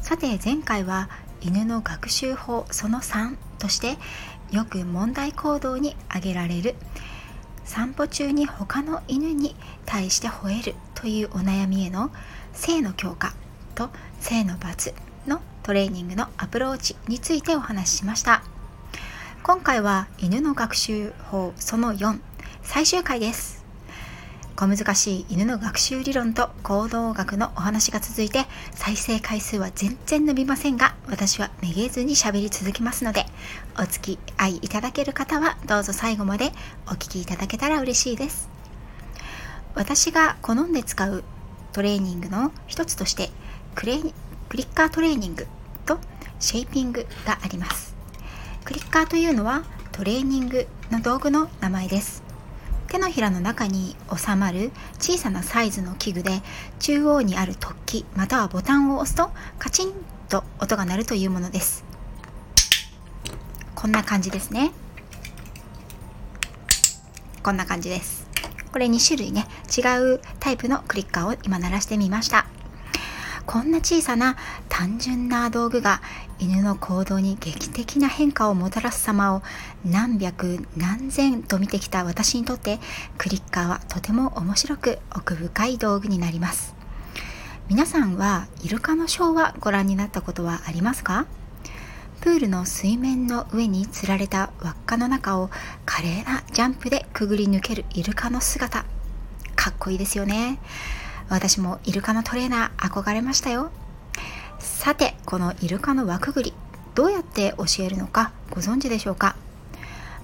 さて前回は犬の学習法その3としてよく問題行動に挙げられる。散歩中に他の犬に対して吠えるというお悩みへの性の強化と性の罰のトレーニングのアプローチについてお話ししました。今回は犬の学習法その4最終回です。小難しい犬の学習理論と行動学のお話が続いて再生回数は全然伸びませんが私はめげずに喋り続けますのでお付き合いいただける方はどうぞ最後までお聴きいただけたら嬉しいです。私が好んで使うトレーニングの一つとしてクレクリッカートレーニングとシェイピングがあります。クリッカーというのはトレーニングの道具の名前です。手のひらの中に収まる小さなサイズの器具で中央にある突起またはボタンを押すとカチンと音が鳴るというものです。こんな感じですね。こんな感じです。これ2種類ね違うタイプのクリッカーを今鳴らしてみました。こんな小さな単純な道具が犬の行動に劇的な変化をもたらす様を何百何千と見てきた私にとってクリッカーはとても面白く奥深い道具になります。皆さんはイルカのショーはご覧になったことはありますか？プールの水面の上につられた輪っかの中を華麗なジャンプでくぐり抜けるイルカの姿。かっこいいですよね。私もイルカのトレーナー憧れましたよ。さてこのイルカの輪くぐりどうやって教えるのかご存知でしょうか？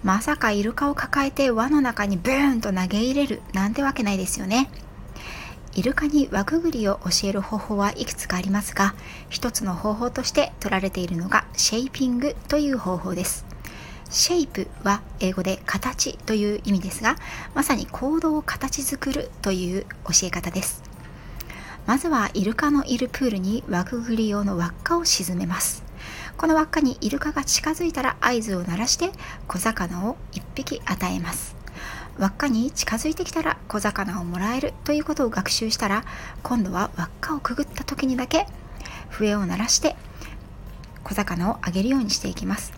まさかイルカを抱えて輪の中にブーンと投げ入れるなんてわけないですよね。イルカに輪くぐりを教える方法はいくつかありますが一つの方法として取られているのがシェイピングという方法です。シェイプは英語で形という意味ですがまさに行動を形作るという教え方です。まずはイルカのいるプールに輪くぐり用の輪っかを沈めます。この輪っかにイルカが近づいたら合図を鳴らして小魚を1匹与えます。輪っかに近づいてきたら小魚をもらえるということを学習したら今度は輪っかをくぐった時にだけ笛を鳴らして小魚をあげるようにしていきます。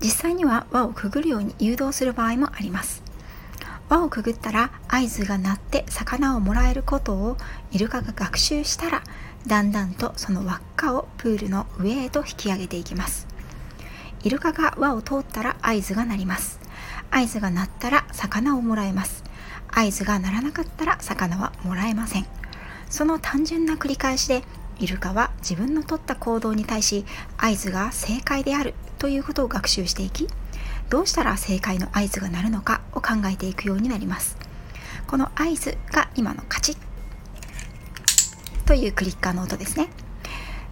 実際には輪をくぐるように誘導する場合もあります。輪をくぐったら合図が鳴って魚をもらえることをイルカが学習したらだんだんとその輪っかをプールの上へと引き上げていきます。イルカが輪を通ったら合図が鳴ります。合図が鳴ったら魚をもらえます。合図が鳴らなかったら魚はもらえません。その単純な繰り返しでイルカは自分の取った行動に対し合図が正解であるということを学習していきどうしたら正解の合図が鳴るのかを考えていくようになります。この合図が今のカチッというクリッカーの音ですね。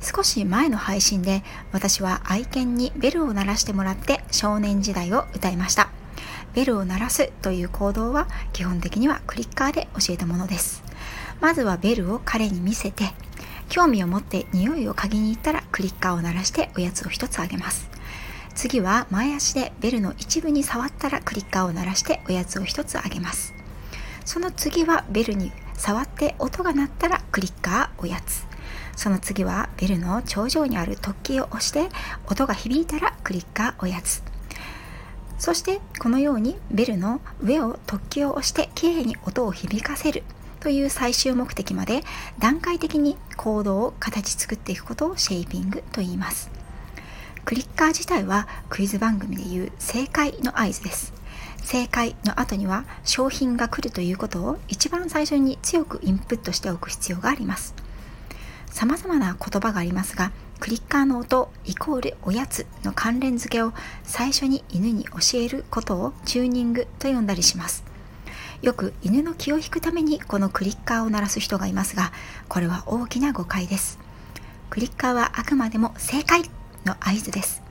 少し前の配信で私は愛犬にベルを鳴らしてもらって少年時代を歌いました。ベルを鳴らすという行動は基本的にはクリッカーで教えたものです。まずはベルを彼に見せて興味を持って匂いを嗅ぎに行ったらクリッカーを鳴らしておやつを1つあげます。次は前足でベルの一部に触ったらクリッカーを鳴らしておやつを1つあげます。その次はベルに触って音が鳴ったらクリッカーおやつ。その次はベルの頂上にある突起を押して音が響いたらクリッカーおやつ。そしてこのようにベルの上を突起を押してきれいに音を響かせる。という最終目的まで段階的に行動を形作っていくことをシェイピングと言います。クリッカー自体はクイズ番組でいう正解の合図です。正解の後には商品が来るということを一番最初に強くインプットしておく必要があります。様々な言葉がありますがクリッカーの音イコールおやつの関連付けを最初に犬に教えることをチューニングと呼んだりします。よく犬の気を引くためにこのクリッカーを鳴らす人がいますがこれは大きな誤解です。クリッカーはあくまでも正解の合図です。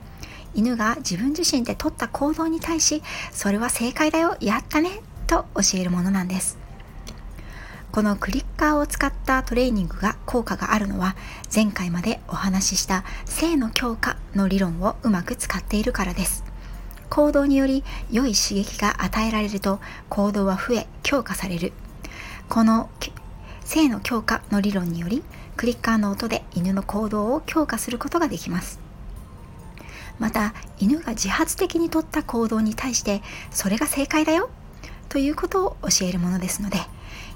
犬が自分自身で取った行動に対しそれは正解だよやったねと教えるものなんです。このクリッカーを使ったトレーニングが効果があるのは前回までお話しした性の強化の理論をうまく使っているからです。行動により良い刺激が与えられると行動は増え強化される。この性の強化の理論によりクリッカーの音で犬の行動を強化することができます。また犬が自発的にとった行動に対してそれが正解だよ。ということを教えるものですので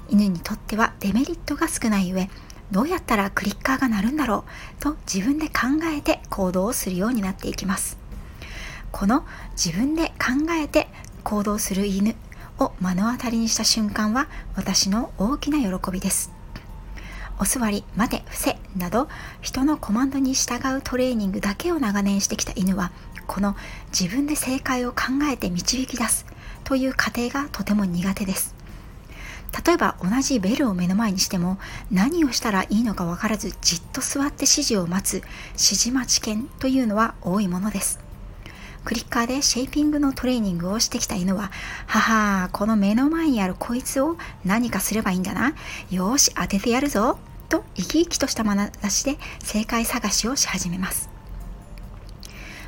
犬にとってはデメリットが少ない上どうやったらクリッカーが鳴るんだろうと自分で考えて行動をするようになっていきます。この自分で考えて行動する犬を目の当たりにした瞬間は私の大きな喜びです。お座り、待て、伏せなど人のコマンドに従うトレーニングだけを長年してきた犬はこの自分で正解を考えて導き出すという過程がとても苦手です例えば同じベルを目の前にしても何をしたらいいのか分からずじっと座って指示を待つ指示待ち犬というのは多いものですクリッカーでシェイピングのトレーニングをしてきた犬は、ははこの目の前にあるこいつを何かすればいいんだな。よし、当ててやるぞ。と生き生きとした眼差しで正解探しをし始めます。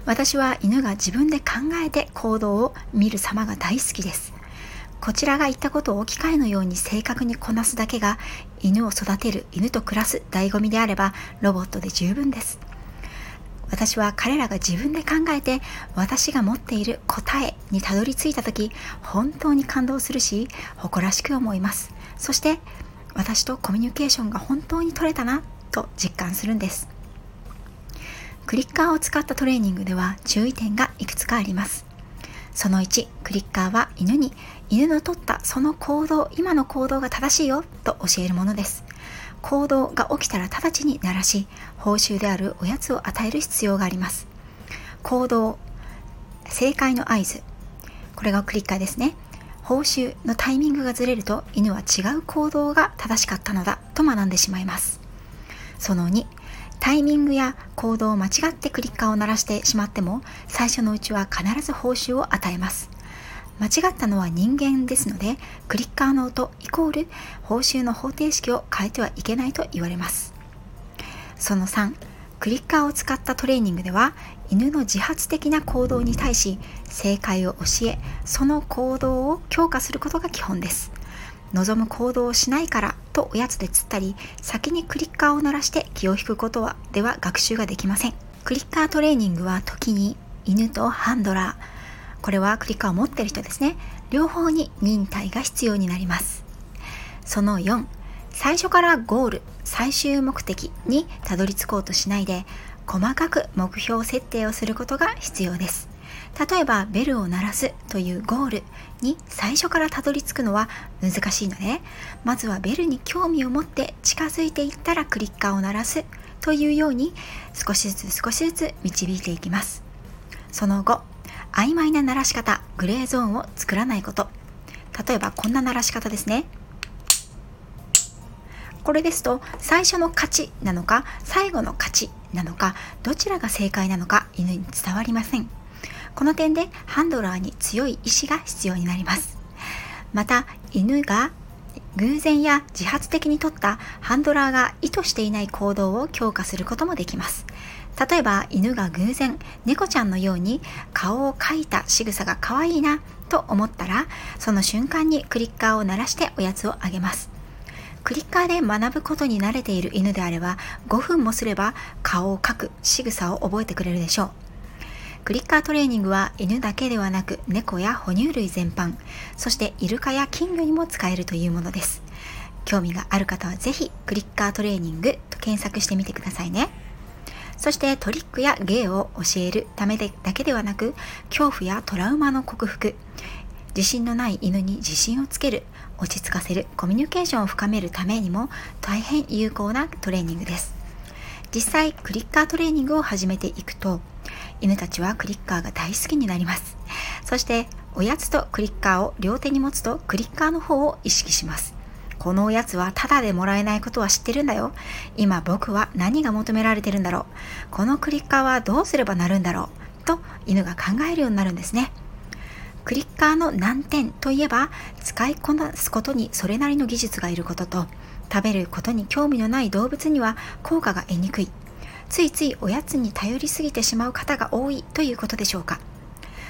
私は犬が自分で考えて行動を見る様が大好きです。こちらが言ったことを機械のように正確にこなすだけが犬を育てる犬と暮らす醍醐味であればロボットで十分です。私は彼らが自分で考えて私が持っている答えにたどり着いた時本当に感動するし誇らしく思いますそして私とコミュニケーションが本当に取れたなと実感するんです。クリッカーを使ったトレーニングでは注意点がいくつかあります。その1クリッカーは犬に犬の取ったその行動今の行動が正しいよと教えるものです。行動が起きたら直ちに鳴らし報酬であるおやつを与える必要があります。行動正解の合図。これがクリッカーですね。報酬のタイミングがずれると犬は違う行動が正しかったのだと学んでしまいます。その2タイミングや行動を間違ってクリッカーを鳴らしてしまっても最初のうちは必ず報酬を与えます。間違ったのは人間ですのでクリッカーの音イコール報酬の方程式を変えてはいけないと言われます。その3クリッカーを使ったトレーニングでは犬の自発的な行動に対し正解を教えその行動を強化することが基本です。望む行動をしないからとおやつで釣ったり先にクリッカーを鳴らして気を引くことはでは学習ができません。クリッカートレーニングは時に犬とハンドラー。これはクリッカーを持ってる人ですね。両方に忍耐が必要になります。その4最初からゴール最終目的にたどり着こうとしないで細かく目標設定をすることが必要です。例えばベルを鳴らすというゴールに最初からたどり着くのは難しいのでまずはベルに興味を持って近づいていったらクリッカーを鳴らすというように少しずつ少しずつ導いていきます。その後曖昧な鳴らし方グレーゾーンを作らないこと。例えばこんな鳴らし方ですね。これですと最初の勝ちなのか最後の勝ちなのかどちらが正解なのか犬に伝わりません。この点でハンドラーに強い意志が必要になります。また犬が偶然や自発的に取ったハンドラーが意図していない行動を強化することもできます。例えば犬が偶然猫ちゃんのように顔を描いた仕草が可愛いなと思ったらその瞬間にクリッカーを鳴らしておやつをあげます。クリッカーで学ぶことに慣れている犬であれば5分もすれば顔を描く仕草を覚えてくれるでしょう。クリッカートレーニングは犬だけではなく猫や哺乳類全般そしてイルカや金魚にも使えるというものです。興味がある方はぜひクリッカートレーニングと検索してみてくださいね。そしてトリックや芸を教えるためだけではなく恐怖やトラウマの克服自信のない犬に自信をつける落ち着かせるコミュニケーションを深めるためにも大変有効なトレーニングです。実際クリッカートレーニングを始めていくと犬たちはクリッカーが大好きになりますそしておやつとクリッカーを両手に持つとクリッカーの方を意識しますこのおやつはタダでもらえないことは知ってるんだよ。今僕は何が求められてるんだろう。このクリッカーはどうすればなるんだろう。と犬が考えるようになるんですね。クリッカーの難点といえば使いこなすことにそれなりの技術がいることと食べることに興味のない動物には効果が得にくいついついおやつに頼りすぎてしまう方が多いということでしょうか。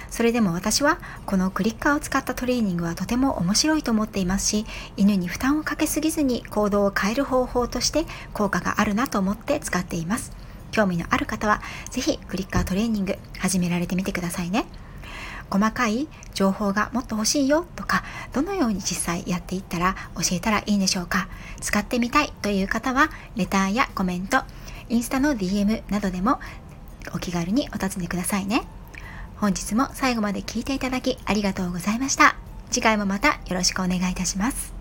それでも私はこのクリッカーを使ったトレーニングはとても面白いと思っていますし犬に負担をかけすぎずに行動を変える方法として効果があるなと思って使っています。興味のある方は是非クリッカートレーニング始められてみてくださいね。細かい情報がもっと欲しいよとかどのように実際やっていったら教えたらいいんでしょうか。使ってみたいという方はレターやコメントインスタの DM などでもお気軽にお尋ねくださいね。本日も最後まで聞いていただきありがとうございました。次回もまたよろしくお願いいたします。